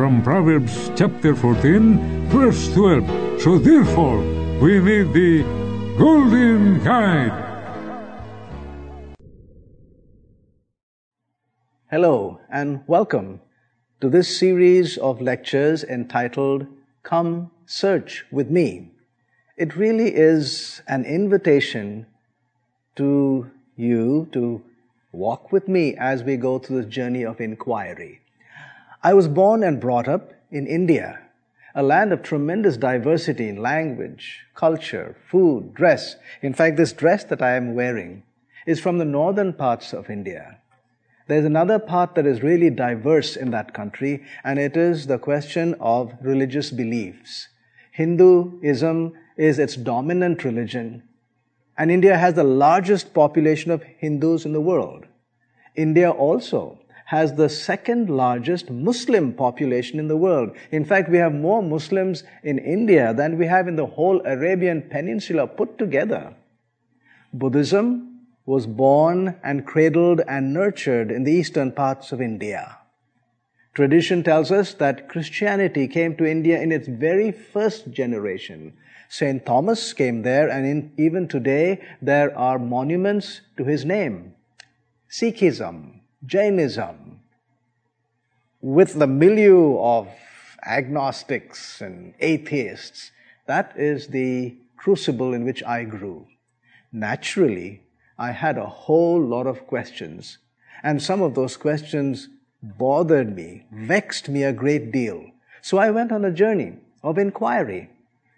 From Proverbs chapter 14, verse 12. So therefore, we need the Golden Guide. Hello and welcome to this series of lectures entitled Come Search with Me. It really is an invitation to you to walk with me as we go through this journey of inquiry. I was born and brought up in India, a land of tremendous diversity in language, culture, food, dress. In fact, this dress that I am wearing is from the northern parts of India. There's another part that is really diverse in that country, and it is the question of religious beliefs. Hinduism is its dominant religion, and India has the largest population of Hindus in the world. India also has the second largest Muslim population in the world. In fact, we have more Muslims in India than we have in the whole Arabian Peninsula put together. Buddhism was born and cradled and nurtured in the eastern parts of India. Tradition tells us that Christianity came to India in its very first generation. St. Thomas came there, and in, even today there are monuments to his name. Sikhism, Jainism, with the milieu of agnostics and atheists, that is the crucible in which I grew. Naturally, I had a whole lot of questions, and some of those questions bothered me, vexed me a great deal. So I went on a journey of inquiry,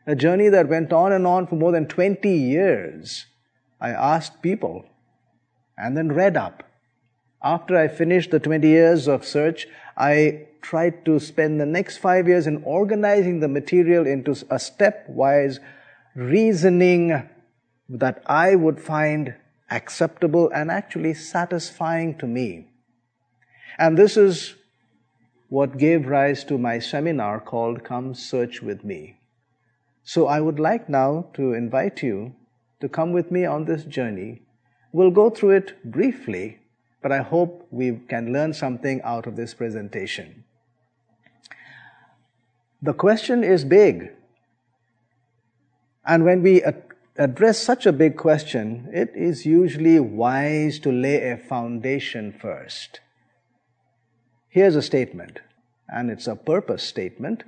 a journey that went on and on for more than 20 years. I asked people and then read up. After I finished the 20 years of search, I tried to spend the next five years in organizing the material into a stepwise reasoning that I would find acceptable and actually satisfying to me. And this is what gave rise to my seminar called Come Search with Me. So I would like now to invite you to come with me on this journey. We'll go through it briefly, but I hope we can learn something out of this presentation. The question is big. And when we address such a big question, it is usually wise to lay a foundation first. Here's a statement, and it's a purpose statement.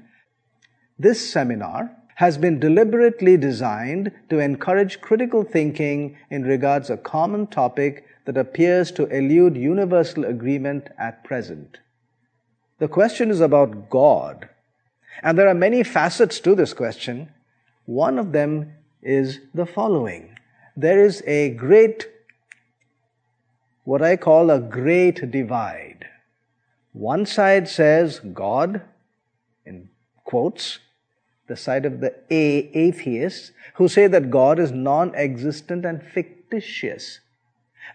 This seminar has been deliberately designed to encourage critical thinking in regards a common topic that appears to elude universal agreement at present. The question is about God, and there are many facets to this question. One of them is the following. There is a great, what I call a great divide. One side says God, in quotes, the side of the A atheists who say that God is non existent and fictitious.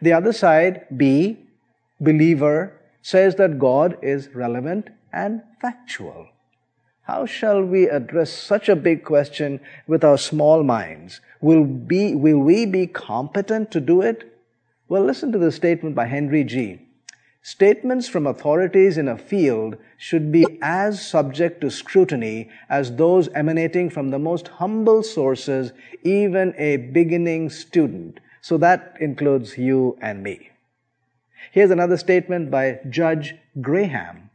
The other side, B, believer, says that God is relevant and factual. How shall we address such a big question with our small minds? Will, be, will we be competent to do it? Well, listen to the statement by Henry G. Statements from authorities in a field should be as subject to scrutiny as those emanating from the most humble sources, even a beginning student. So that includes you and me. Here's another statement by Judge Graham.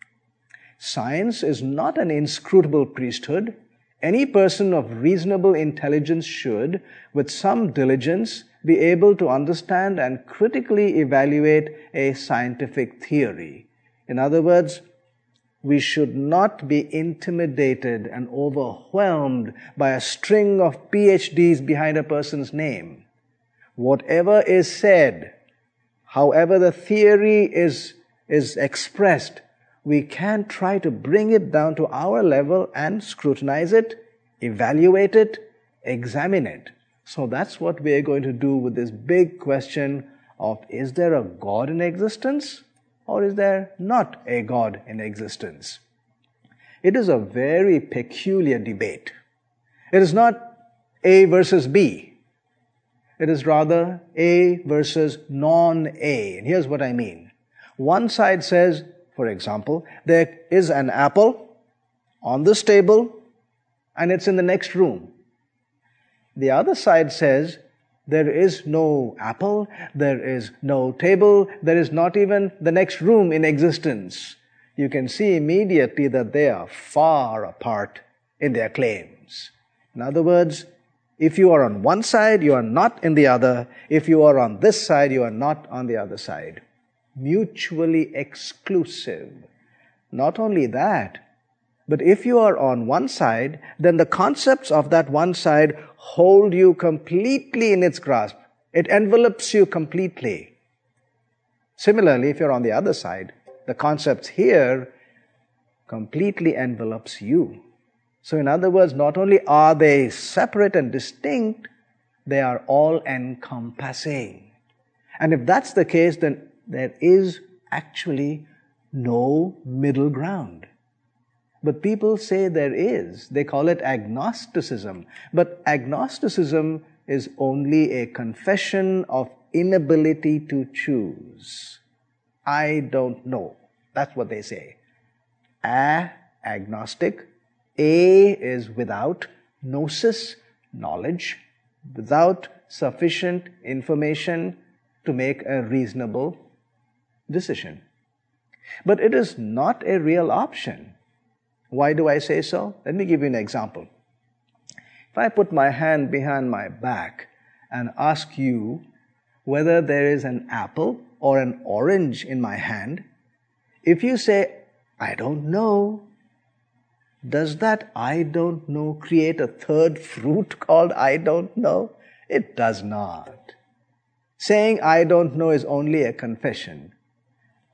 Science is not an inscrutable priesthood. Any person of reasonable intelligence should, with some diligence, be able to understand and critically evaluate a scientific theory. In other words, we should not be intimidated and overwhelmed by a string of PhDs behind a person's name. Whatever is said, however the theory is, is expressed, we can try to bring it down to our level and scrutinize it, evaluate it, examine it. So that's what we are going to do with this big question of is there a God in existence or is there not a God in existence? It is a very peculiar debate. It is not A versus B. It is rather A versus non A. And here's what I mean. One side says, for example, there is an apple on this table and it's in the next room. The other side says there is no apple, there is no table, there is not even the next room in existence. You can see immediately that they are far apart in their claims. In other words, if you are on one side, you are not in the other. If you are on this side, you are not on the other side. Mutually exclusive. Not only that, but if you are on one side, then the concepts of that one side hold you completely in its grasp. It envelops you completely. Similarly, if you're on the other side, the concepts here completely envelops you. So in other words, not only are they separate and distinct, they are all encompassing. And if that's the case, then there is actually no middle ground. But people say there is. They call it agnosticism. But agnosticism is only a confession of inability to choose. I don't know. That's what they say. A, agnostic. A is without gnosis, knowledge, without sufficient information to make a reasonable decision. But it is not a real option. Why do I say so? Let me give you an example. If I put my hand behind my back and ask you whether there is an apple or an orange in my hand, if you say, I don't know, does that I don't know create a third fruit called I don't know? It does not. Saying I don't know is only a confession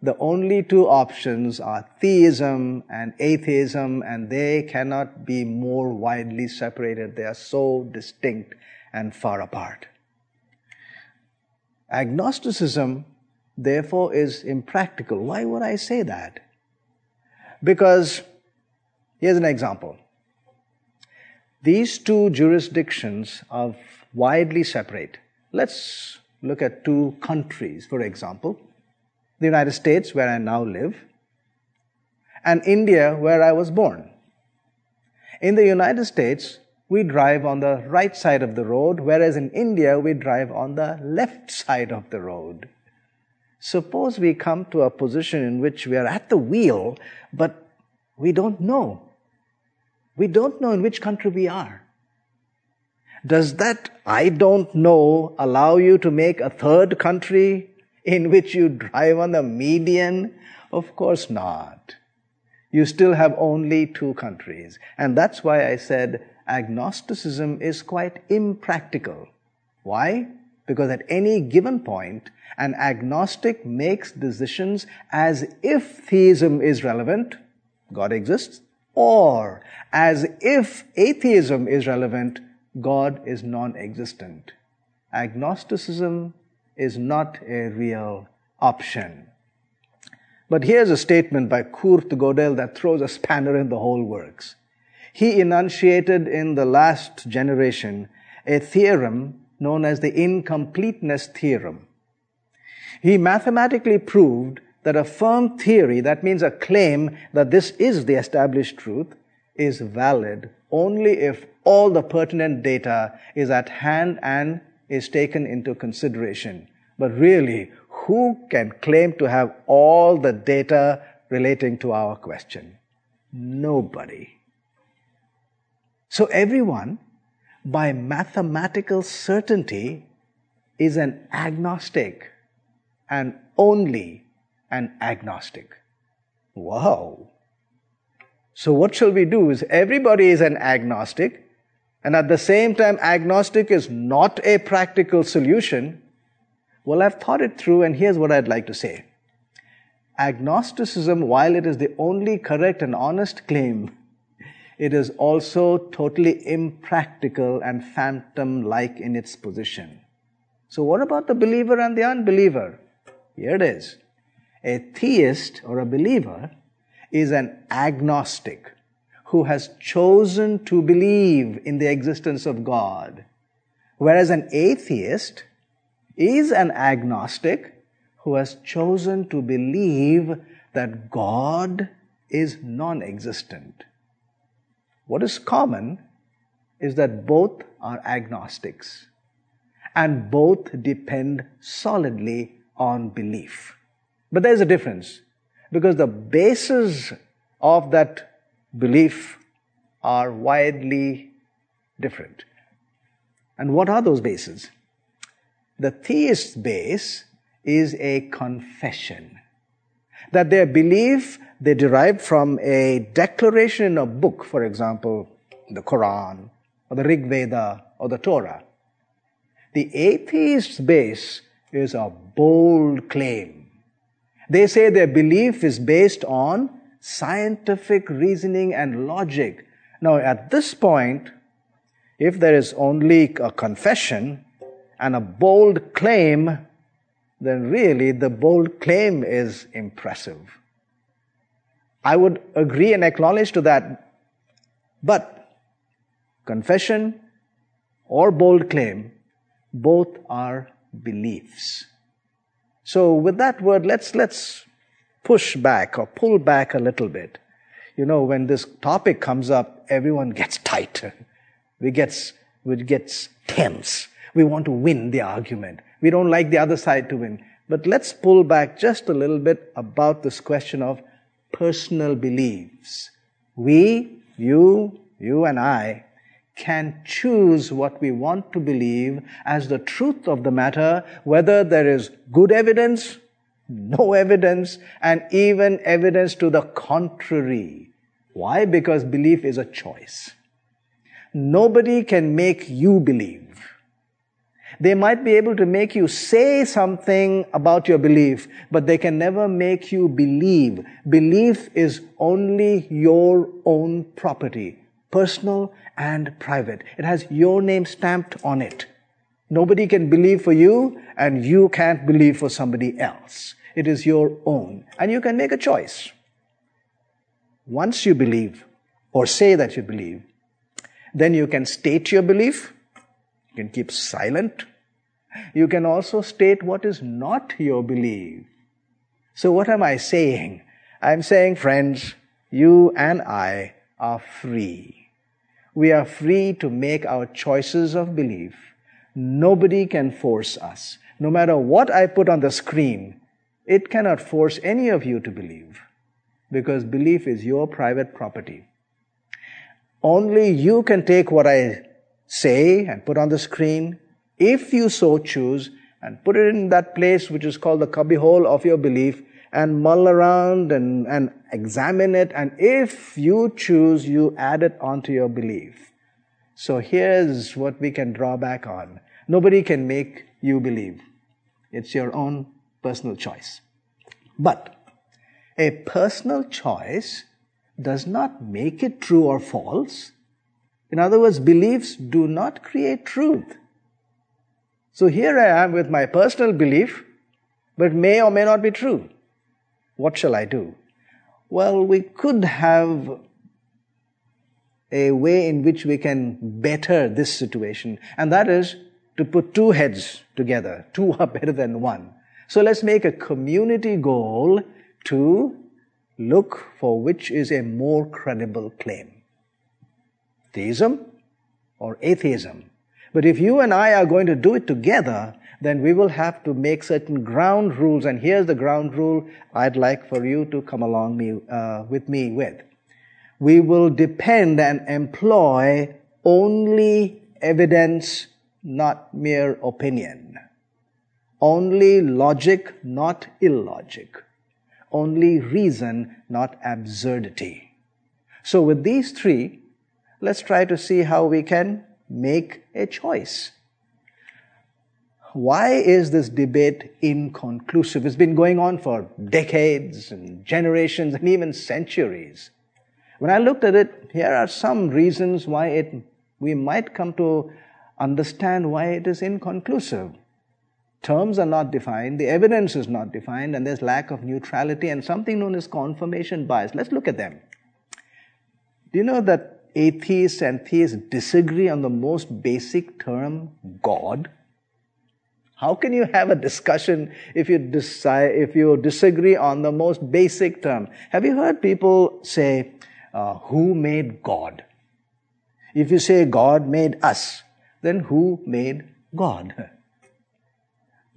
the only two options are theism and atheism, and they cannot be more widely separated. They are so distinct and far apart. Agnosticism, therefore, is impractical. Why would I say that? Because here's an example. These two jurisdictions are widely separate. Let's look at two countries, for example the United States, where I now live, and India, where I was born. In the United States, we drive on the right side of the road, whereas in India, we drive on the left side of the road. Suppose we come to a position in which we are at the wheel, but we don't know. We don't know in which country we are. Does that I don't know allow you to make a third country in which you drive on the median? Of course not. You still have only two countries. And that's why I said agnosticism is quite impractical. Why? Because at any given point, an agnostic makes decisions as if theism is relevant. God exists. Or, as if atheism is relevant, God is non existent. Agnosticism is not a real option. But here's a statement by Kurt Gödel that throws a spanner in the whole works. He enunciated in the last generation a theorem known as the incompleteness theorem. He mathematically proved that a firm theory, that means a claim that this is the established truth, is valid only if all the pertinent data is at hand and is taken into consideration. But really, who can claim to have all the data relating to our question? Nobody. So everyone, by mathematical certainty, is an agnostic and only an agnostic. Wow. So what shall we do is everybody is an agnostic and at the same time agnostic is not a practical solution. Well, I've thought it through and here's what I'd like to say. Agnosticism, while it is the only correct and honest claim, it is also totally impractical and phantom like in its position. So, what about the believer and the unbeliever? Here it is. A theist or a believer is an agnostic who has chosen to believe in the existence of God, whereas an atheist is an agnostic who has chosen to believe that God is non existent. What is common is that both are agnostics and both depend solidly on belief. But there's a difference because the bases of that belief are widely different. And what are those bases? The theist base is a confession that their belief they derive from a declaration in a book, for example, the Quran or the Rig Veda or the Torah. The atheist's base is a bold claim. They say their belief is based on scientific reasoning and logic. Now, at this point, if there is only a confession and a bold claim, then really the bold claim is impressive. I would agree and acknowledge to that. But confession or bold claim, both are beliefs. So with that word, let's, let's push back or pull back a little bit. You know, when this topic comes up, everyone gets tight. We gets, we gets tense. We want to win the argument. We don't like the other side to win. But let's pull back just a little bit about this question of personal beliefs. We, you, you and I, can choose what we want to believe as the truth of the matter, whether there is good evidence, no evidence, and even evidence to the contrary. Why? Because belief is a choice. Nobody can make you believe. They might be able to make you say something about your belief, but they can never make you believe. Belief is only your own property, personal and private. It has your name stamped on it. Nobody can believe for you, and you can't believe for somebody else. It is your own, and you can make a choice. Once you believe, or say that you believe, then you can state your belief, you can keep silent, you can also state what is not your belief. So, what am I saying? I'm saying, friends, you and I are free. We are free to make our choices of belief. Nobody can force us. No matter what I put on the screen, it cannot force any of you to believe because belief is your private property. Only you can take what I say and put on the screen if you so choose, and put it in that place which is called the cubbyhole of your belief, and mull around and, and examine it, and if you choose, you add it onto your belief. So here's what we can draw back on. Nobody can make you believe. It's your own personal choice. But a personal choice does not make it true or false. In other words, beliefs do not create truth. So here I am with my personal belief, but may or may not be true. What shall I do? Well, we could have a way in which we can better this situation, and that is to put two heads together. Two are better than one. So let's make a community goal to look for which is a more credible claim theism or atheism. But if you and I are going to do it together, then we will have to make certain ground rules. And here's the ground rule I'd like for you to come along me, uh, with me with. We will depend and employ only evidence, not mere opinion. Only logic, not illogic. Only reason, not absurdity. So with these three, let's try to see how we can make a choice. Why is this debate inconclusive? It's been going on for decades and generations and even centuries. When I looked at it, here are some reasons why it, we might come to understand why it is inconclusive. Terms are not defined, the evidence is not defined, and there's lack of neutrality and something known as confirmation bias. Let's look at them. Do you know that atheists and theists disagree on the most basic term, God? How can you have a discussion if you decide, if you disagree on the most basic term? Have you heard people say, uh, who made God? If you say God made us, then who made God?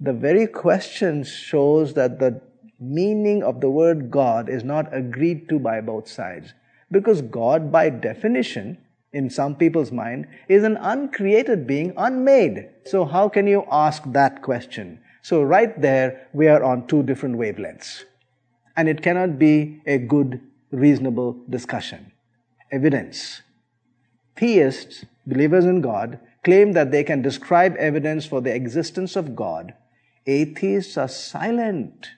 The very question shows that the meaning of the word God is not agreed to by both sides. Because God, by definition, in some people's mind, is an uncreated being, unmade. So, how can you ask that question? So, right there, we are on two different wavelengths. And it cannot be a good, reasonable discussion. Evidence. Theists, believers in God, claim that they can describe evidence for the existence of God. Atheists are silent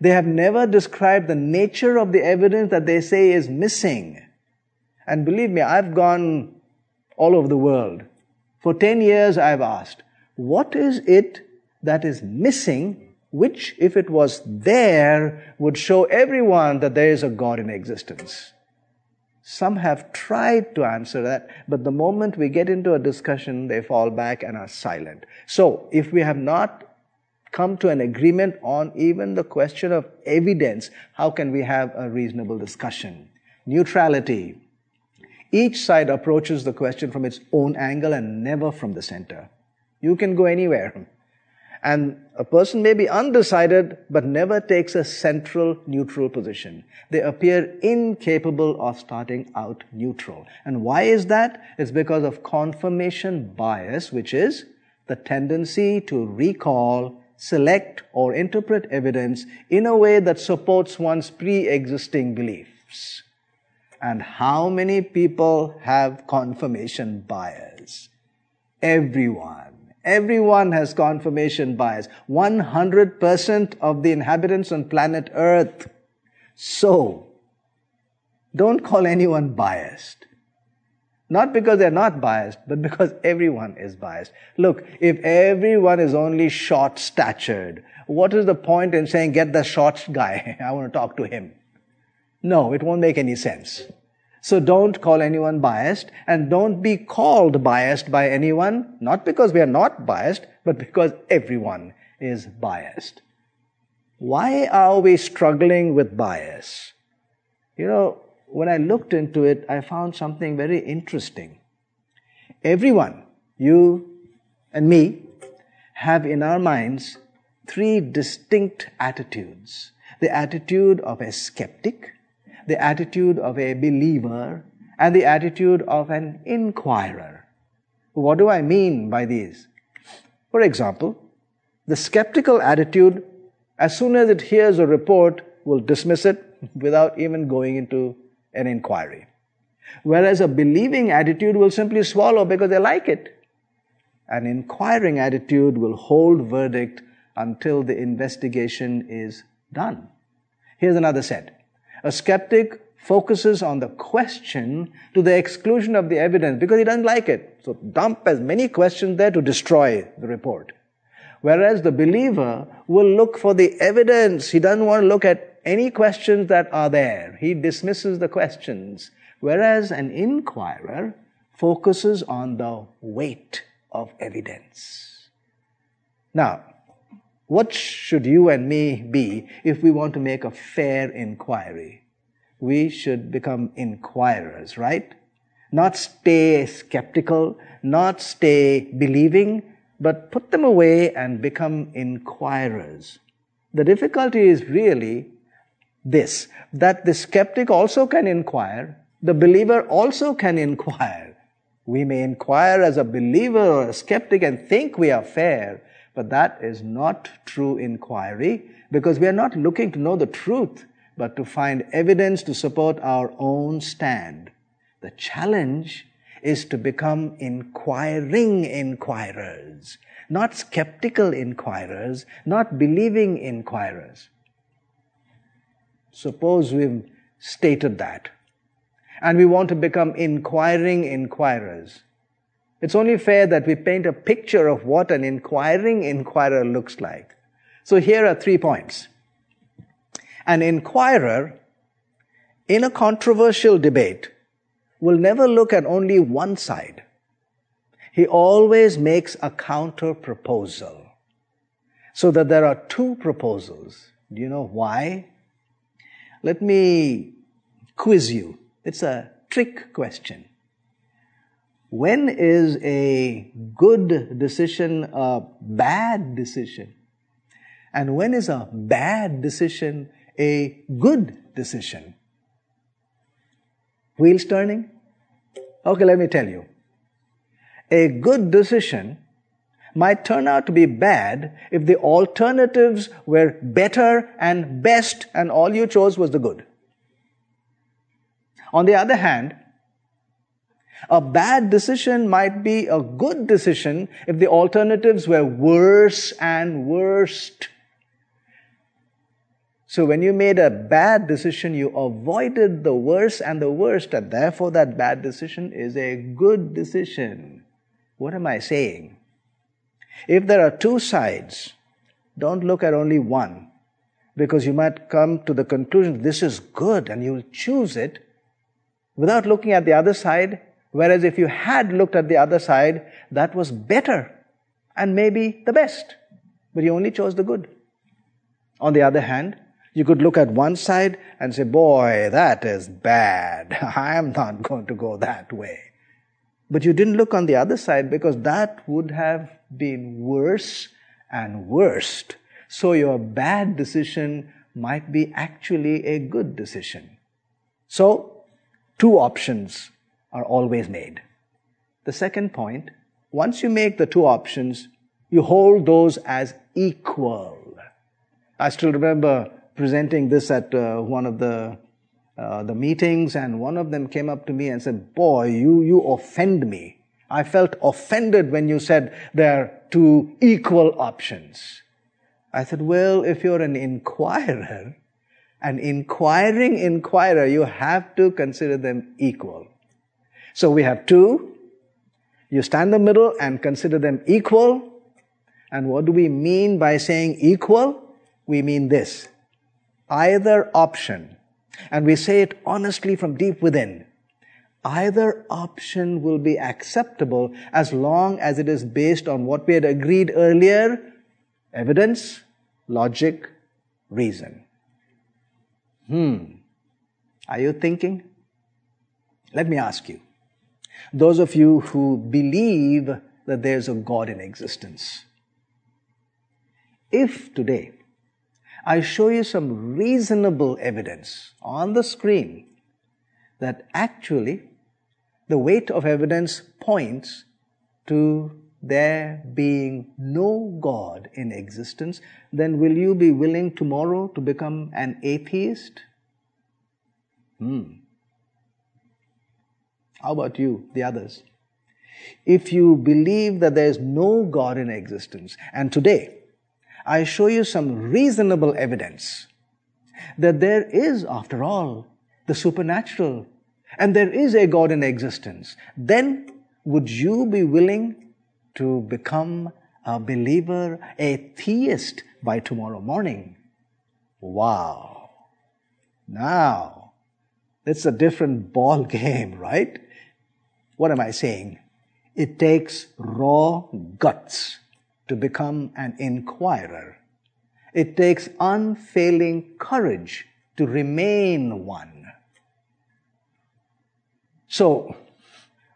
they have never described the nature of the evidence that they say is missing. And believe me, I've gone all over the world. For 10 years, I've asked, what is it that is missing, which, if it was there, would show everyone that there is a God in existence? Some have tried to answer that, but the moment we get into a discussion, they fall back and are silent. So, if we have not come to an agreement on even the question of evidence, how can we have a reasonable discussion? Neutrality. Each side approaches the question from its own angle and never from the center. You can go anywhere. And a person may be undecided, but never takes a central neutral position. They appear incapable of starting out neutral. And why is that? It's because of confirmation bias, which is the tendency to recall select or interpret evidence in a way that supports one's pre-existing beliefs. And how many people have confirmation bias? Everyone. Everyone has confirmation bias. 100% of the inhabitants on planet Earth. So, don't call anyone biased. Not because they're not biased, but because everyone is biased. Look, if everyone is only short statured, what is the point in saying, get the short guy? I want to talk to him. No, it won't make any sense. So don't call anyone biased and don't be called biased by anyone, not because we are not biased, but because everyone is biased. Why are we struggling with bias? You know, when I looked into it, I found something very interesting. Everyone, you and me, have in our minds three distinct attitudes the attitude of a skeptic, the attitude of a believer, and the attitude of an inquirer. What do I mean by these? For example, the skeptical attitude, as soon as it hears a report, will dismiss it without even going into an inquiry. Whereas a believing attitude will simply swallow because they like it. An inquiring attitude will hold verdict until the investigation is done. Here's another set. A skeptic focuses on the question to the exclusion of the evidence because he doesn't like it. So dump as many questions there to destroy the report. Whereas the believer will look for the evidence. He doesn't want to look at any questions that are there. He dismisses the questions. Whereas an inquirer focuses on the weight of evidence. Now, what should you and me be if we want to make a fair inquiry? We should become inquirers, right? Not stay skeptical, not stay believing, but put them away and become inquirers. The difficulty is really this that the skeptic also can inquire, the believer also can inquire. We may inquire as a believer or a skeptic and think we are fair, but that is not true inquiry because we are not looking to know the truth, but to find evidence to support our own stand. The challenge is to become inquiring inquirers, not skeptical inquirers, not believing inquirers. Suppose we've stated that, and we want to become inquiring inquirers. It's only fair that we paint a picture of what an inquiring inquirer looks like. So here are three points. An inquirer in a controversial debate will never look at only one side. He always makes a counter proposal. So that there are two proposals. Do you know why? Let me quiz you. It's a trick question. When is a good decision a bad decision? And when is a bad decision a good decision? Wheels turning? Okay, let me tell you. A good decision might turn out to be bad if the alternatives were better and best and all you chose was the good. On the other hand, a bad decision might be a good decision if the alternatives were worse and worst. So when you made a bad decision, you avoided the worst and the worst, and therefore that bad decision is a good decision. What am I saying? If there are two sides, don't look at only one, because you might come to the conclusion this is good and you'll choose it without looking at the other side Whereas if you had looked at the other side, that was better and maybe the best, but you only chose the good. On the other hand, you could look at one side and say, boy, that is bad. I am not going to go that way. But you didn't look on the other side because that would have been worse and worst. So your bad decision might be actually a good decision. So, two options are always made. The second point, once you make the two options, you hold those as equal. I still remember presenting this at uh, one of the uh, the meetings, and one of them came up to me and said, "Boy, you you offend me. I felt offended when you said there are two equal options." I said, "Well, if you're an inquirer, an inquiring inquirer, you have to consider them equal." So we have two. You stand in the middle and consider them equal. And what do we mean by saying equal? We mean this. Either option. And we say it honestly from deep within. Either option will be acceptable as long as it is based on what we had agreed earlier evidence, logic, reason. Hmm. Are you thinking? Let me ask you those of you who believe that there's a God in existence. If today I show you some reasonable evidence on the screen that actually the weight of evidence points to there being no God in existence, then will you be willing tomorrow to become an atheist? Hmm. How about you, the others? If you believe that there is no God in existence, and today I show you some reasonable evidence that there is, after all, the supernatural, and there is a God in existence, then would you be willing to become a believer, a theist by tomorrow morning? Wow. Now, it's a different ball game, right? What am I saying? It takes raw guts to become an inquirer. It takes unfailing courage to remain one. So,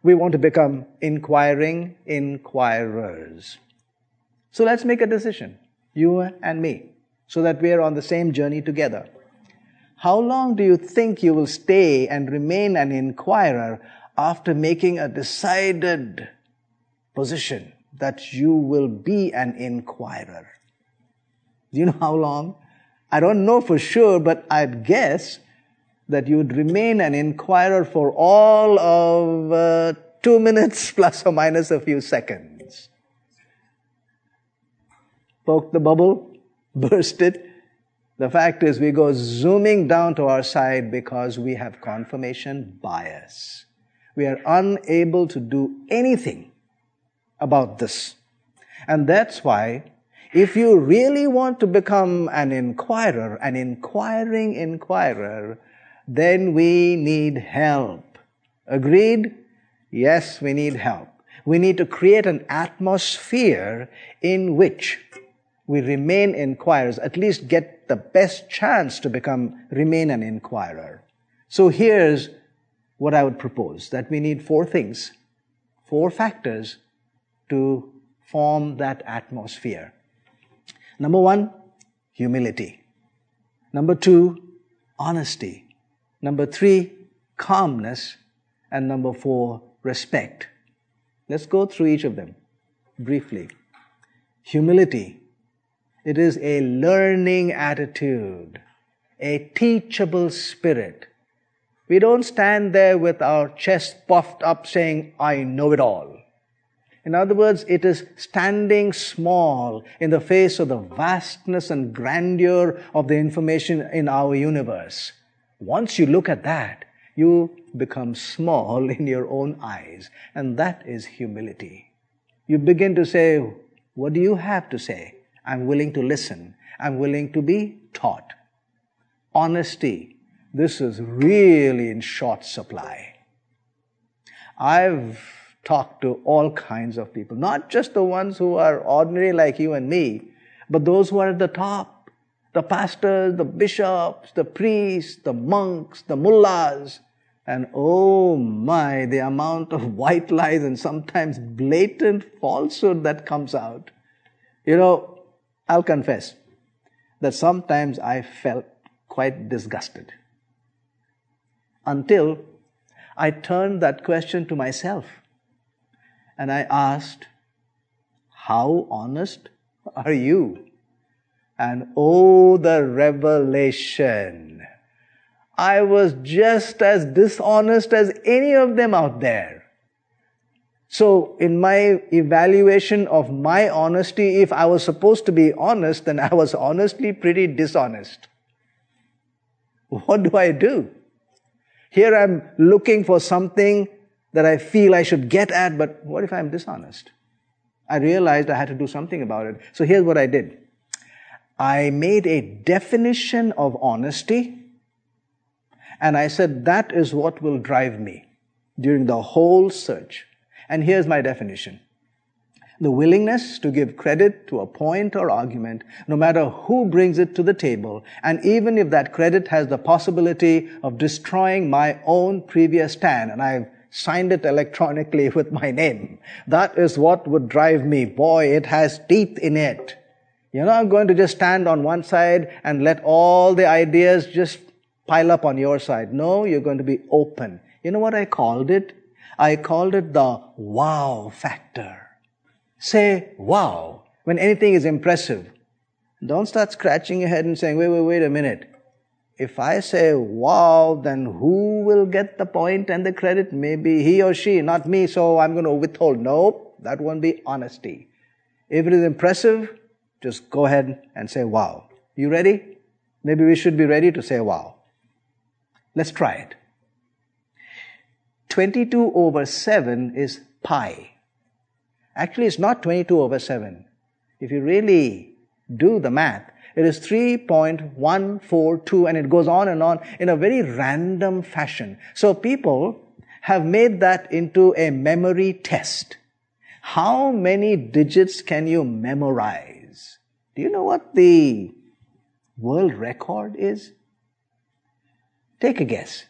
we want to become inquiring inquirers. So let's make a decision, you and me, so that we are on the same journey together. How long do you think you will stay and remain an inquirer after making a decided position that you will be an inquirer? Do you know how long? I don't know for sure, but I'd guess that you would remain an inquirer for all of uh, two minutes plus or minus a few seconds. Poke the bubble, burst it. The fact is, we go zooming down to our side because we have confirmation bias. We are unable to do anything about this. And that's why if you really want to become an inquirer, an inquiring inquirer, then we need help. Agreed? Yes, we need help. We need to create an atmosphere in which we remain inquirers, at least get the best chance to become, remain an inquirer. So here's what I would propose, that we need four things, four factors to form that atmosphere. Number one, humility. Number two, honesty. Number three, calmness. And number four, respect. Let's go through each of them briefly. Humility. It is a learning attitude, a teachable spirit. We don't stand there with our chest puffed up saying, I know it all. In other words, it is standing small in the face of the vastness and grandeur of the information in our universe. Once you look at that, you become small in your own eyes, and that is humility. You begin to say, What do you have to say? I'm willing to listen. I'm willing to be taught. Honesty. This is really in short supply. I've talked to all kinds of people, not just the ones who are ordinary like you and me, but those who are at the top the pastors, the bishops, the priests, the monks, the mullahs. And oh my, the amount of white lies and sometimes blatant falsehood that comes out. You know, I'll confess that sometimes I felt quite disgusted until I turned that question to myself and I asked, How honest are you? And oh, the revelation. I was just as dishonest as any of them out there. So, in my evaluation of my honesty, if I was supposed to be honest, then I was honestly pretty dishonest. What do I do? Here I'm looking for something that I feel I should get at, but what if I'm dishonest? I realized I had to do something about it. So here's what I did. I made a definition of honesty, and I said that is what will drive me during the whole search. And here's my definition. The willingness to give credit to a point or argument, no matter who brings it to the table, and even if that credit has the possibility of destroying my own previous stand, and I've signed it electronically with my name. That is what would drive me. Boy, it has teeth in it. You're not going to just stand on one side and let all the ideas just pile up on your side. No, you're going to be open. You know what I called it? I called it the wow factor. Say wow when anything is impressive. Don't start scratching your head and saying, wait, wait, wait a minute if I say wow, then who will get the point and the credit? Maybe he or she, not me, so I'm going to withhold. No, that won't be honesty. If it is impressive, just go ahead and say wow. You ready? Maybe we should be ready to say wow. Let's try it. 22 over 7 is pi. Actually, it's not 22 over 7. If you really do the math, it is 3.142 and it goes on and on in a very random fashion. So people have made that into a memory test. How many digits can you memorize? Do you know what the world record is? Take a guess.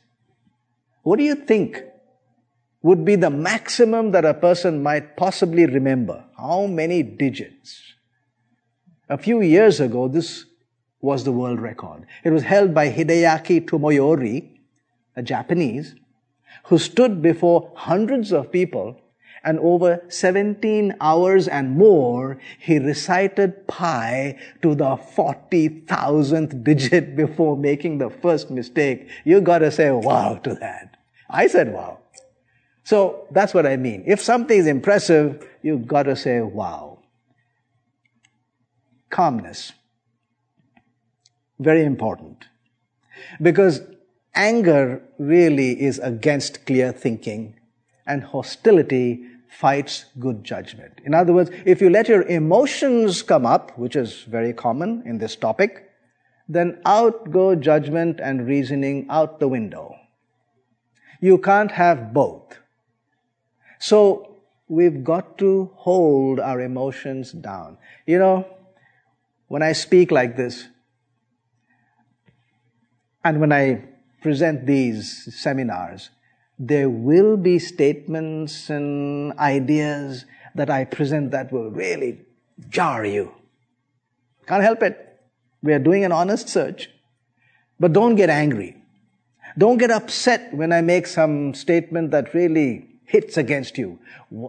What do you think would be the maximum that a person might possibly remember? How many digits? A few years ago, this was the world record. It was held by Hideaki Tomoyori, a Japanese, who stood before hundreds of people and over 17 hours and more, he recited pi to the 40,000th digit before making the first mistake. You gotta say wow to that. I said wow. So that's what I mean. If something is impressive, you've gotta say wow. Calmness. Very important. Because anger really is against clear thinking and hostility fights good judgment. In other words, if you let your emotions come up, which is very common in this topic, then out go judgment and reasoning out the window. You can't have both. So we've got to hold our emotions down. You know, when I speak like this, and when I present these seminars, there will be statements and ideas that I present that will really jar you. Can't help it. We are doing an honest search. But don't get angry. Don't get upset when I make some statement that really hits against you.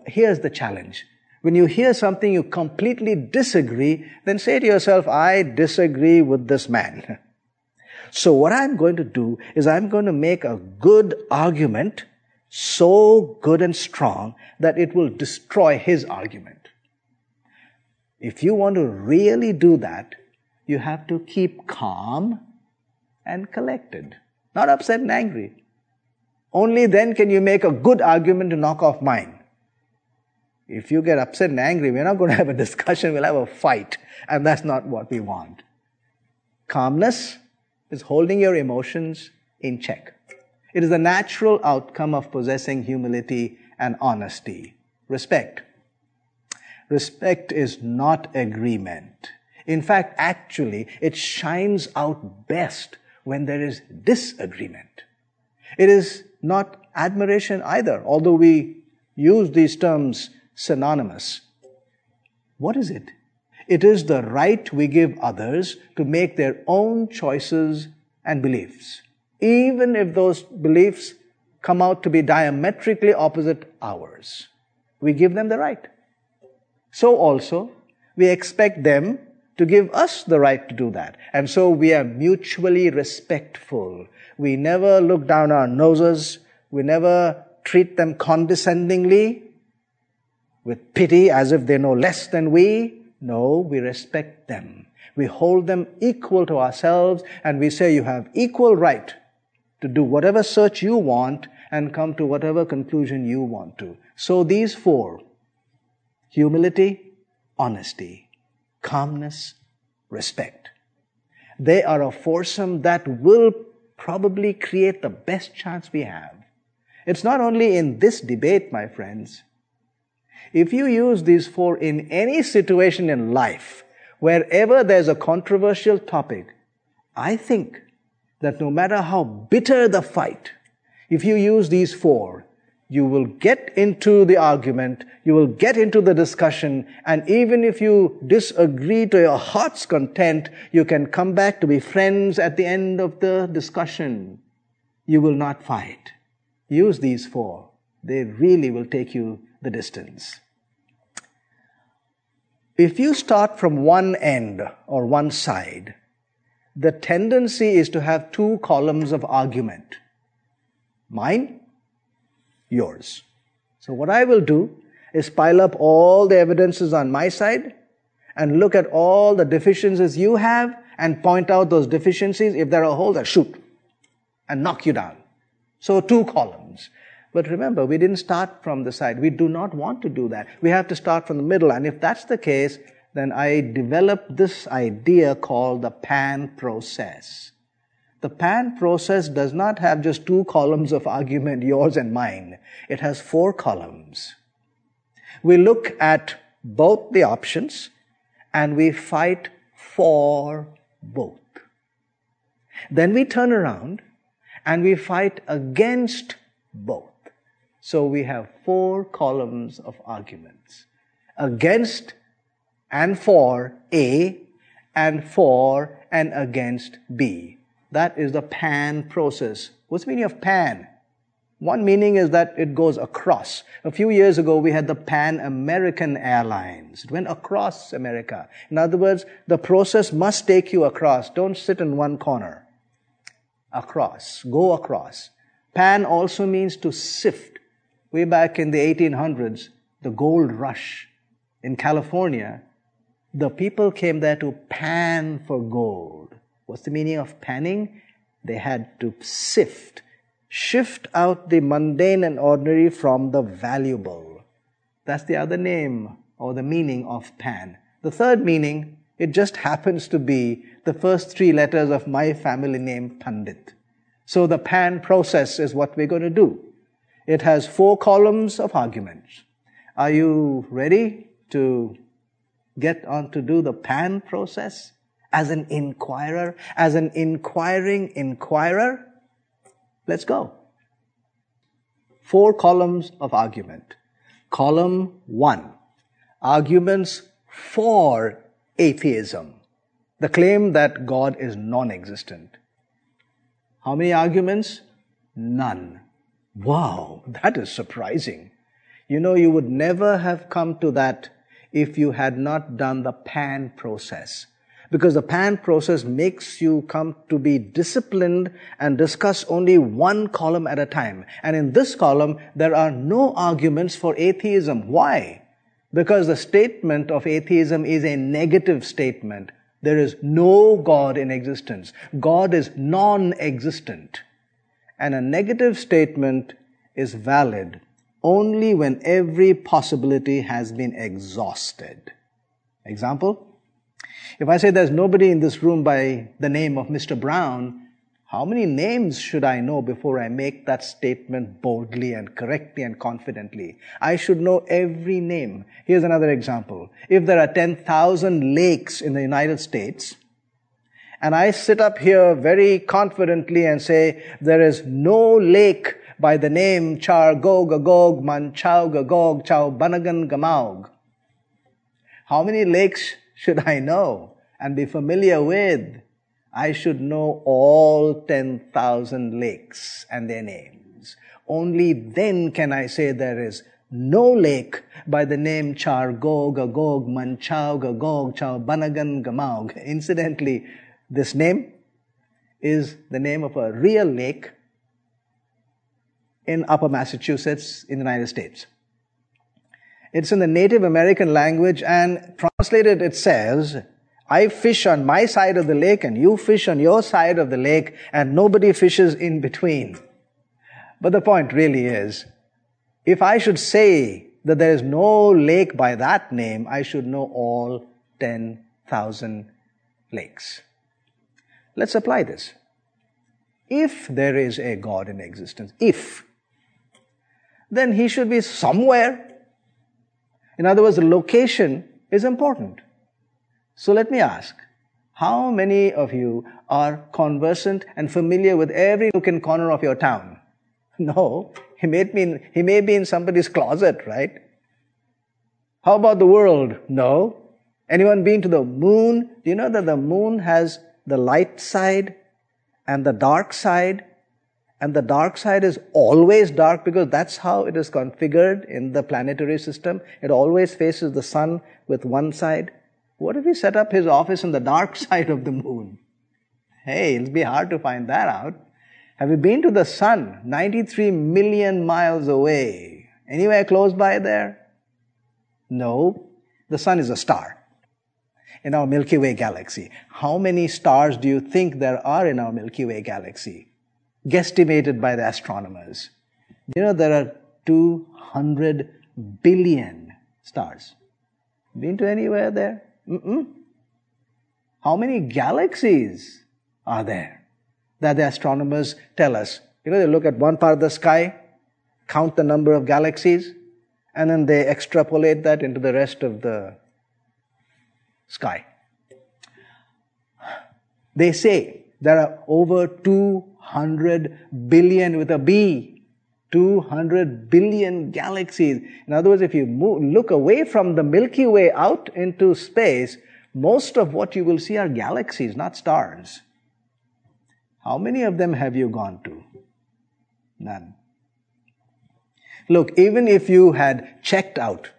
Here's the challenge. When you hear something you completely disagree, then say to yourself, I disagree with this man. So what I'm going to do is I'm going to make a good argument, so good and strong that it will destroy his argument. If you want to really do that, you have to keep calm and collected, not upset and angry. Only then can you make a good argument to knock off mine. If you get upset and angry, we're not going to have a discussion, we'll have a fight. And that's not what we want. Calmness, is holding your emotions in check. It is the natural outcome of possessing humility and honesty. Respect. Respect is not agreement. In fact, actually, it shines out best when there is disagreement. It is not admiration either, although we use these terms synonymous. What is it? It is the right we give others to make their own choices and beliefs, even if those beliefs come out to be diametrically opposite ours. We give them the right. So also, we expect them to give us the right to do that. And so we are mutually respectful. We never look down our noses. We never treat them condescendingly with pity as if they know less than we. No, we respect them. We hold them equal to ourselves and we say you have equal right to do whatever search you want and come to whatever conclusion you want to. So these four, humility, honesty, calmness, respect, they are a foursome that will probably create the best chance we have. It's not only in this debate, my friends. If you use these four in any situation in life, wherever there's a controversial topic, I think that no matter how bitter the fight, if you use these four, you will get into the argument, you will get into the discussion, and even if you disagree to your heart's content, you can come back to be friends at the end of the discussion. You will not fight. Use these four. They really will take you the distance. If you start from one end or one side, the tendency is to have two columns of argument. Mine, yours. So what I will do is pile up all the evidences on my side and look at all the deficiencies you have and point out those deficiencies. If there are holes, I shoot and knock you down. So two columns. But remember, we didn't start from the side. We do not want to do that. We have to start from the middle. And if that's the case, then I developed this idea called the pan process. The pan process does not have just two columns of argument, yours and mine. It has four columns. We look at both the options and we fight for both. Then we turn around and we fight against both. So we have four columns of arguments against and for A and for and against B. That is the pan process. What's the meaning of pan? One meaning is that it goes across. A few years ago, we had the Pan American Airlines. It went across America. In other words, the process must take you across. Don't sit in one corner. Across. Go across. Pan also means to sift. Way back in the 1800s, the gold rush in California, the people came there to pan for gold. What's the meaning of panning? They had to sift, shift out the mundane and ordinary from the valuable. That's the other name or the meaning of pan. The third meaning, it just happens to be the first three letters of my family name, Pandit. So the pan process is what we're going to do. It has four columns of arguments. Are you ready to get on to do the pan process as an inquirer, as an inquiring inquirer? Let's go. Four columns of argument. Column one, arguments for atheism, the claim that God is non-existent. How many arguments? None. Wow, that is surprising. You know, you would never have come to that if you had not done the pan process. Because the pan process makes you come to be disciplined and discuss only one column at a time. And in this column, there are no arguments for atheism. Why? Because the statement of atheism is a negative statement. There is no God in existence. God is non-existent. And a negative statement is valid only when every possibility has been exhausted. Example? If I say there's nobody in this room by the name of Mr. Brown, how many names should I know before I make that statement boldly and correctly and confidently? I should know every name. Here's another example. If there are 10,000 lakes in the United States, and I sit up here very confidently and say, there is no lake by the name Char Gog Agog Manchau Gagog Chau Banagan Gamaug. How many lakes should I know and be familiar with? I should know all 10,000 lakes and their names. Only then can I say there is no lake by the name Char Gog Agog Manchau Gagog Chau Banagan Gamaug. Incidentally, this name is the name of a real lake in Upper Massachusetts in the United States. It's in the Native American language and translated it says, I fish on my side of the lake and you fish on your side of the lake and nobody fishes in between. But the point really is, if I should say that there is no lake by that name, I should know all 10,000 lakes. Let's apply this. If there is a God in existence, if then he should be somewhere. In other words, location is important. So let me ask, how many of you are conversant and familiar with every nook and corner of your town? No, he may be in, he may be in somebody's closet, right? How about the world? No. Anyone been to the moon? Do you know that the moon has the light side and the dark side? And the dark side is always dark because that's how it is configured in the planetary system. It always faces the sun with one side. What if he set up his office on the dark side of the moon? Hey, it'll be hard to find that out. Have you been to the sun? 93 million miles away. Anywhere close by there? No. The sun is a star in our Milky Way galaxy. How many stars do you think there are in our Milky Way galaxy? Guesstimated by the astronomers. You know, there are 200 billion stars. Been to anywhere there? Mm-mm. How many galaxies are there that the astronomers tell us? You know, they look at one part of the sky, count the number of galaxies, and then they extrapolate that into the rest of the sky. They say there are over 200 billion with a B, 200 billion galaxies. In other words, if you move, look away from the Milky Way out into space, most of what you will see are galaxies, not stars. How many of them have you gone to? None. Look, even if you had checked out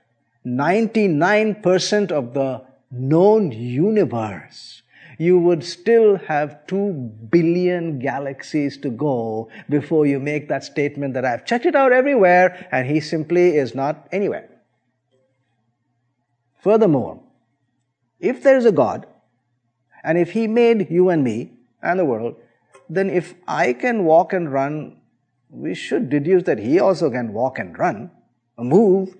99% of the known universe, you would still have 2 billion galaxies to go before you make that statement that I've checked it out everywhere and he simply is not anywhere. Furthermore, if there is a God, and if he made you and me and the world, then if I can walk and run we should deduce that he also can walk and run, move.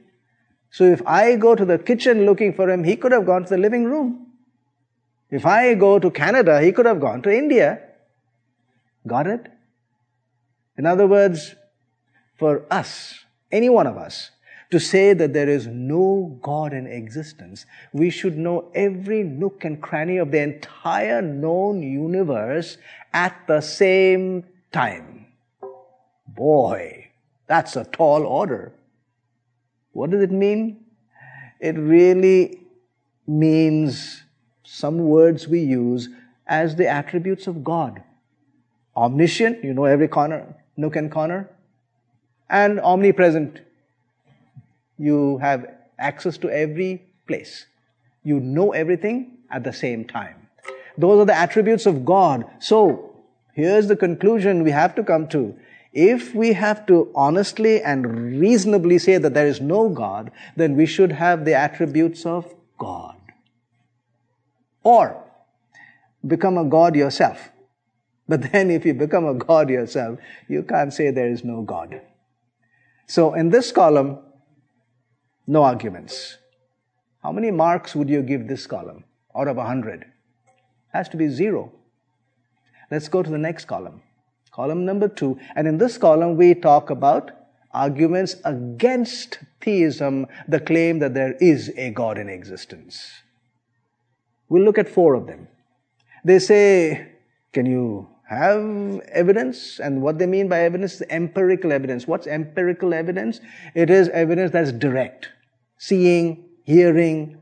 So if I go to the kitchen looking for him, he could have gone to the living room. If I go to Canada, he could have gone to India. Got it? In other words, for us, any one of us, to say that there is no God in existence, we should know every nook and cranny of the entire known universe at the same time. Boy, that's a tall order. What does it mean? It really means some words we use as the attributes of God. Omniscient, you know every corner, nook and corner. And omnipresent, you have access to every place. You know everything at the same time. Those are the attributes of God. So, here's the conclusion we have to come to. If we have to honestly and reasonably say that there is no God, then we should have the attributes of God. Or become a God yourself. But then if you become a God yourself, you can't say there is no God. So in this column, no arguments. How many marks would you give this column out of a hundred? Has to be zero. Let's go to the next column column number two. And in this column, we talk about arguments against theism, the claim that there is a God in existence. We'll look at four of them. They say, can you have evidence? And what they mean by evidence is empirical evidence. What's empirical evidence? It is evidence that's direct. Seeing, hearing,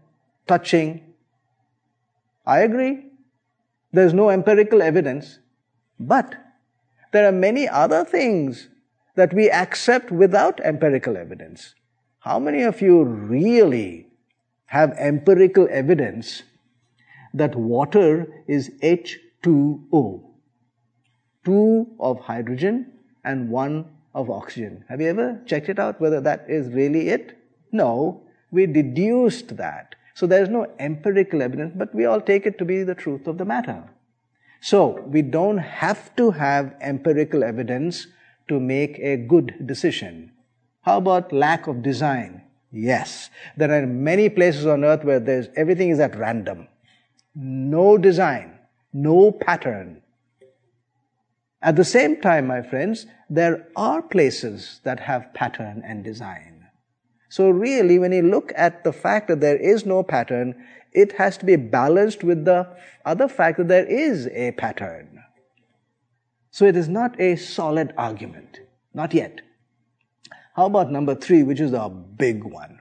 touching. I agree. There's no empirical evidence, but there are many other things that we accept without empirical evidence. How many of you really have empirical evidence that water is H2O? Two of hydrogen and one of oxygen. Have you ever checked it out whether that is really it? No, we deduced that. So there is no empirical evidence, but we all take it to be the truth of the matter. So we don't have to have empirical evidence to make a good decision. How about lack of design? Yes. There are many places on earth where there's, everything is at random. No design, no pattern. At the same time, my friends, there are places that have pattern and design. So really, when you look at the fact that there is no pattern, it has to be balanced with the other fact that there is a pattern. So it is not a solid argument. Not yet. How about number three, which is a big one?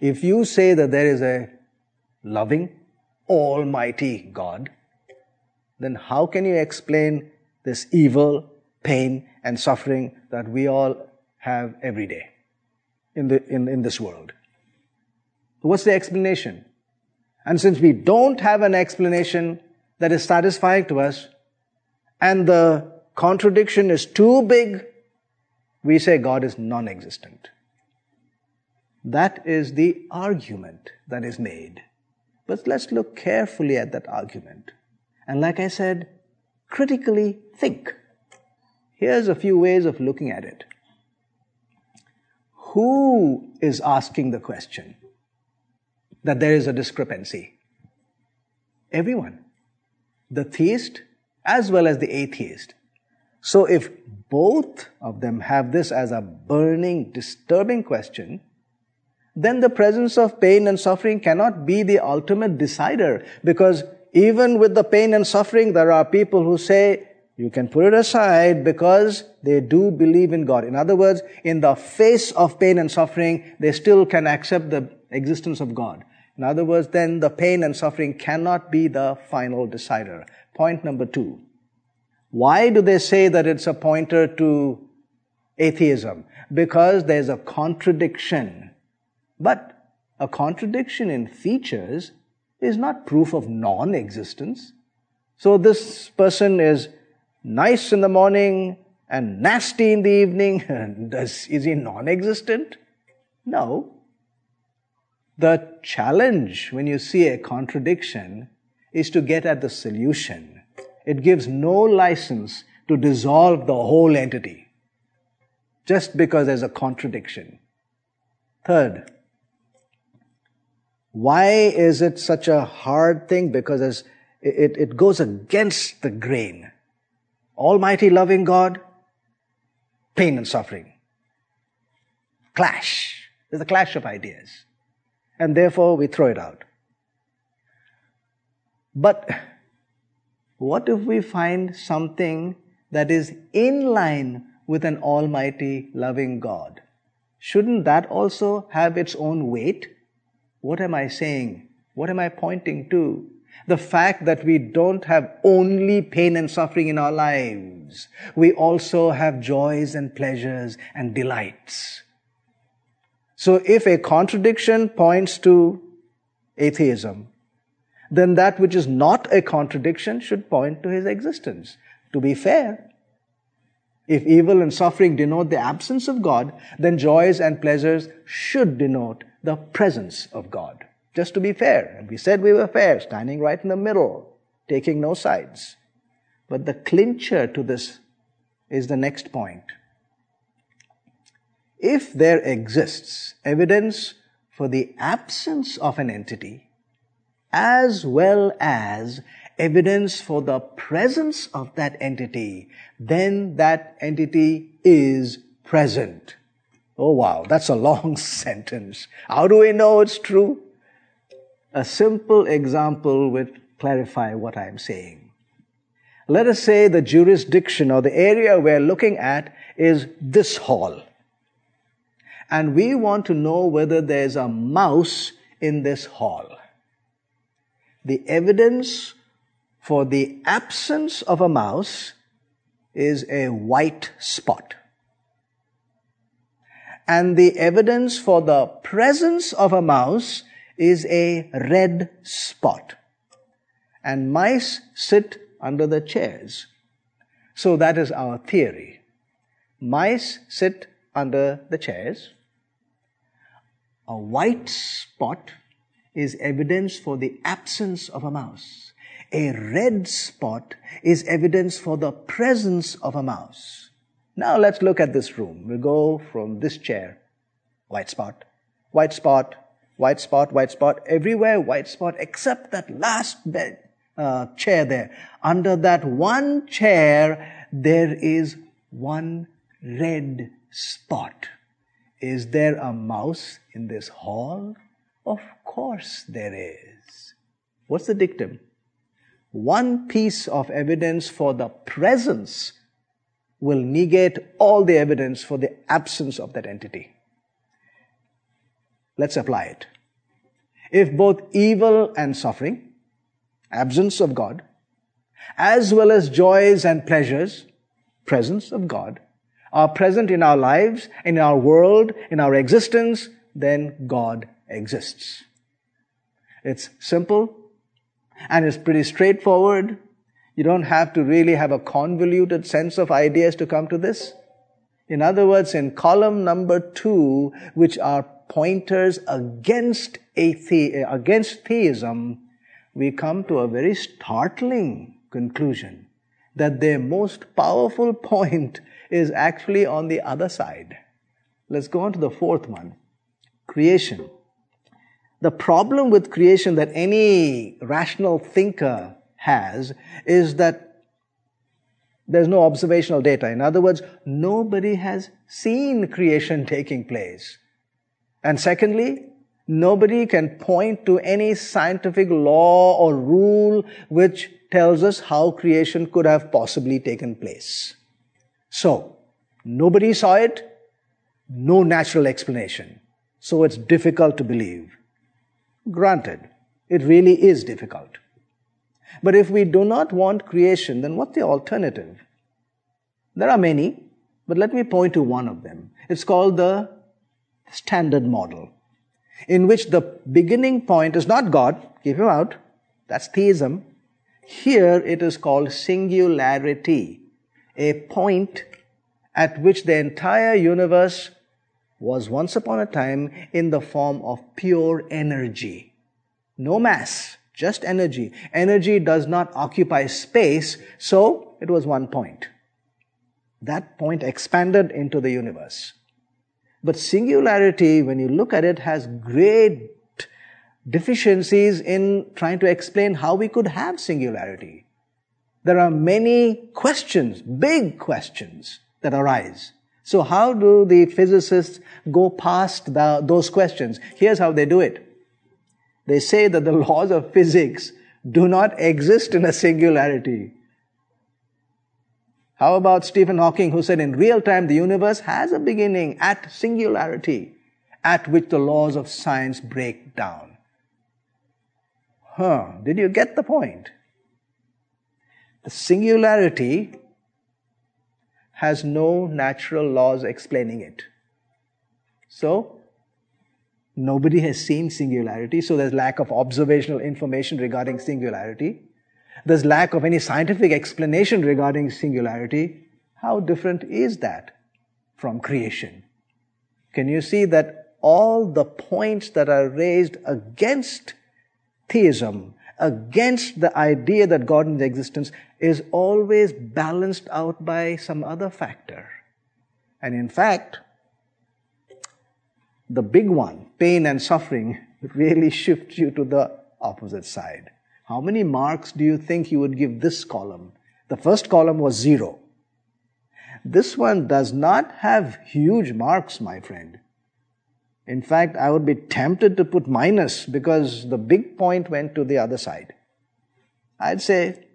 If you say that there is a loving, almighty God, then how can you explain this evil, pain, and suffering that we all have every day in, the, in, in this world? What's the explanation? And since we don't have an explanation that is satisfying to us, and the contradiction is too big, we say God is non existent. That is the argument that is made. But let's look carefully at that argument. And like I said, critically think Here's a few ways of looking at it. Who is asking the question that there is a discrepancy? Everyone. The theist as well as the atheist. So if both of them have this as a burning, disturbing question, then the presence of pain and suffering cannot be the ultimate decider because even with the pain and suffering, there are people who say, you can put it aside because they do believe in God. In other words, in the face of pain and suffering, they still can accept the existence of God. In other words, then the pain and suffering cannot be the final decider. Point number two. Why do they say that it's a pointer to atheism? Because there's a contradiction. But a contradiction in features is not proof of non existence. So this person is nice in the morning and nasty in the evening. Does, is he non existent? No. The challenge when you see a contradiction is to get at the solution. It gives no license to dissolve the whole entity just because there's a contradiction. Third, why is it such a hard thing? Because it, it goes against the grain. Almighty loving God, pain and suffering. Clash. There's a clash of ideas. And therefore we throw it out. But what if we find something that is in line with an almighty loving God? Shouldn't that also have its own weight? What am I saying? What am I pointing to? The fact that we don't have only pain and suffering in our lives. We also have joys and pleasures and delights. So if a contradiction points to atheism, then that which is not a contradiction should point to his existence. To be fair, if evil and suffering denote the absence of God, then joys and pleasures should denote the presence of God. Just to be fair. And we said we were fair, standing right in the middle, taking no sides. But the clincher to this is the next point. If there exists evidence for the absence of an entity, as well as evidence for the presence of that entity, then that entity is present. Oh wow, that's a long sentence. How do we know it's true? A simple example would clarify what I'm saying. Let us say the jurisdiction or the area we're looking at is this hall. And we want to know whether there's a mouse in this hall. The evidence for the absence of a mouse is a white spot. And the evidence for the presence of a mouse is a red spot. And mice sit under the chairs. So that is our theory. Mice sit under the chairs. A white spot is evidence for the absence of a mouse. A red spot is evidence for the presence of a mouse. Now let's look at this room. We'll go from this chair, white spot, white spot, white spot, white spot, everywhere white spot except that last bed, uh, chair there. Under that one chair, there is one red spot. Is there a mouse in this hall? Of course there is. What's the dictum? One piece of evidence for the presence will negate all the evidence for the absence of that entity. Let's apply it. If both evil and suffering, absence of God, as well as joys and pleasures, presence of God, are present in our lives, in our world, in our existence, then God exists. It's simple and it's pretty straightforward. You don't have to really have a convoluted sense of ideas to come to this. In other words, in column number two, which are pointers against athe- against theism, we come to a very startling conclusion. that their most powerful point is actually on the other side. Let's go on to the fourth one creation. The problem with creation that any rational thinker has is that there's no observational data. In other words, nobody has seen creation taking place. And secondly, nobody can point to any scientific law or rule which tells us how creation could have possibly taken place. So, nobody saw it, no natural explanation. So it's difficult to believe. Granted, it really is difficult. But if we do not want creation, then what's the alternative? There are many, but let me point to one of them. It's called the standard model, in which the beginning point is not God, keep him out, that's theism. Here it is called singularity, a point at which the entire universe was once upon a time in the form of pure energy. No mass, just energy. Energy does not occupy space, so it was one point. That point expanded into the universe. But singularity, when you look at it, has great deficiencies in trying to explain how we could have singularity. There are many questions, big questions that arise. So how do the physicists go past the, those questions? Here's how they do it. They say that the laws of physics do not exist in a singularity. How about Stephen Hawking who said in real time the universe has a beginning at singularity at which the laws of science break down? Huh, did you get the point? The singularity has no natural laws explaining it. So, nobody has seen singularity, so there's lack of observational information regarding singularity. There's lack of any scientific explanation regarding singularity. How different is that from creation? Can you see that all the points that are raised against theism, against the idea that God is existence, is always balanced out by some other factor. And in fact, the big one, pain and suffering, really shifts you to the opposite side. How many marks do you think you would give this column? The first column was zero. This one does not have huge marks, my friend. In fact, I would be tempted to put minus because the big point went to the other side. I'd say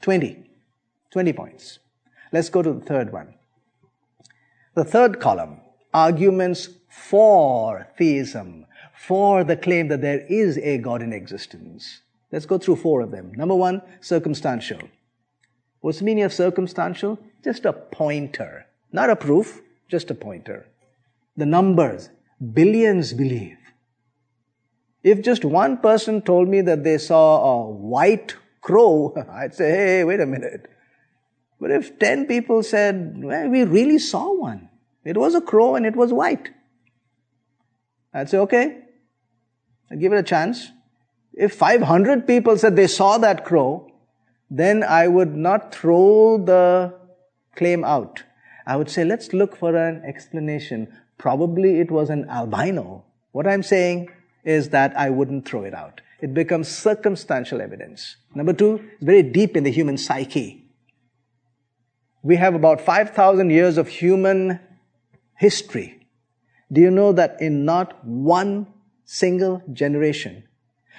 20. 20 points. Let's go to the third one. The third column, arguments for theism, for the claim that there is a God in existence. Let's go through four of them. Number one, circumstantial. What's the meaning of circumstantial? Just a pointer. Not a proof, just a pointer. The numbers, billions believe. If just one person told me that they saw a white crow, I'd say, hey, wait a minute. But if 10 people said, well, we really saw one, it was a crow and it was white, I'd say, okay, I'd give it a chance. If 500 people said they saw that crow, then I would not throw the claim out. I would say, let's look for an explanation. Probably it was an albino. What I'm saying is that I wouldn't throw it out it becomes circumstantial evidence. Number two, it's very deep in the human psyche. We have about 5,000 years of human history. Do you know that in not one single generation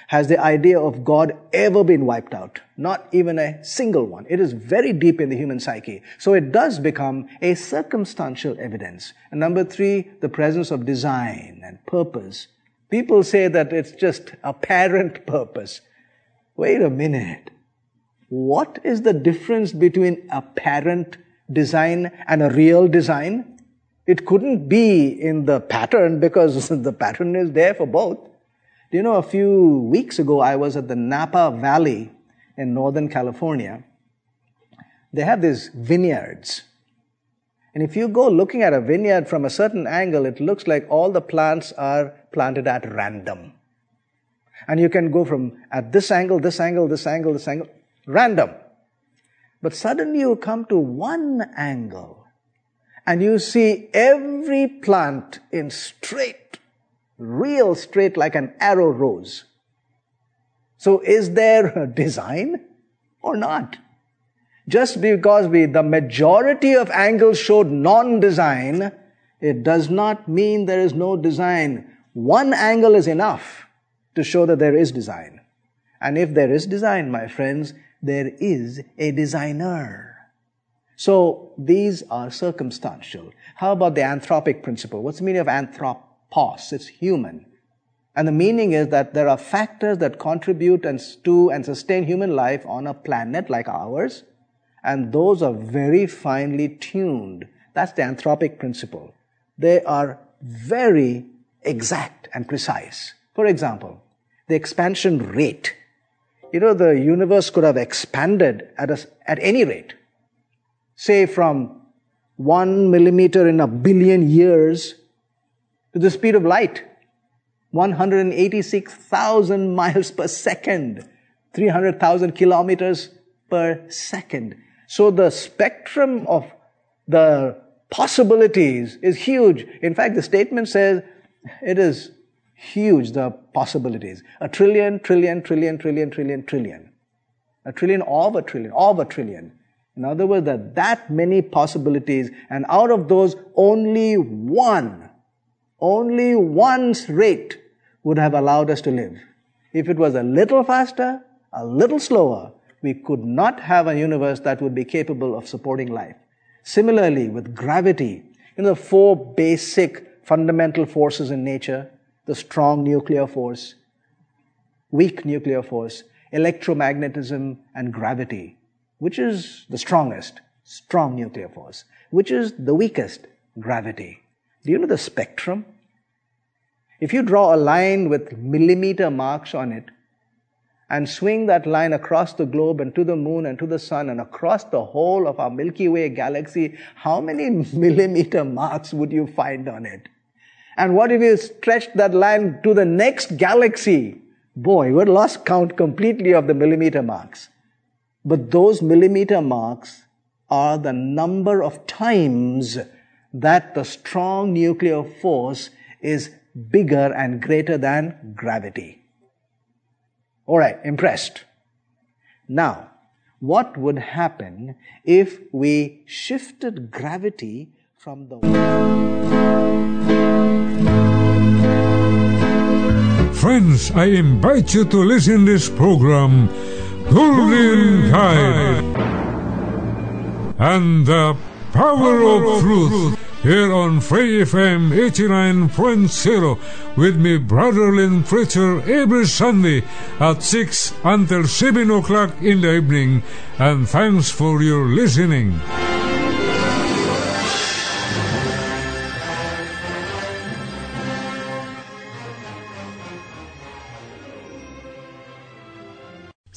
has the idea of God ever been wiped out? Not even a single one. It is very deep in the human psyche. So it does become a circumstantial evidence. And number three, the presence of design and purpose People say that it's just apparent purpose. Wait a minute. What is the difference between apparent design and a real design? It couldn't be in the pattern because the pattern is there for both. You know, a few weeks ago, I was at the Napa Valley in Northern California. They have these vineyards. And if you go looking at a vineyard from a certain angle, it looks like all the plants are planted at random. And you can go from at this angle, this angle, this angle, this angle, random. But suddenly you come to one angle and you see every plant in straight, real straight like an arrow rose. So is there a design or not? Just because we, the majority of angles showed non-design, it does not mean there is no design. One angle is enough to show that there is design. And if there is design, my friends, there is a designer. So these are circumstantial. How about the anthropic principle? What's the meaning of anthropos? It's human. And the meaning is that there are factors that contribute and to and sustain human life on a planet like ours and those are very finely tuned. That's the anthropic principle. They are very exact and precise. For example, the expansion rate. You know, the universe could have expanded at, a, at any rate. Say from one millimeter in a billion years to the speed of light. 186,000 miles per second. 300,000 kilometers per second. So the spectrum of the possibilities is huge. In fact, the statement says it is huge, the possibilities. A trillion, trillion, trillion, trillion, trillion, trillion. A trillion of a trillion, of a trillion. In other words, that that many possibilities, and out of those, only one, only one's rate would have allowed us to live. If it was a little faster, a little slower, we could not have a universe that would be capable of supporting life. Similarly, with gravity, you know, the four basic fundamental forces in nature, the strong nuclear force, weak nuclear force, electromagnetism, and gravity. Which is the strongest? Strong nuclear force. Which is the weakest? Gravity. Do you know the spectrum? If you draw a line with millimeter marks on it, and swing that line across the globe and to the moon and to the sun and across the whole of our Milky Way galaxy, how many millimeter marks would you find on it? And what if you stretched that line to the next galaxy? Boy, we'd lost count completely of the millimeter marks. But those millimeter marks are the number of times that the strong nuclear force is bigger and greater than gravity. All right, impressed. Now, what would happen if we shifted gravity from the Friends, I invite you to listen this program Golden Guide and the Power of Truth here on Free FM 89.0 with me, Brother Lynn Preacher, every Sunday at 6 until 7 o'clock in the evening. And thanks for your listening.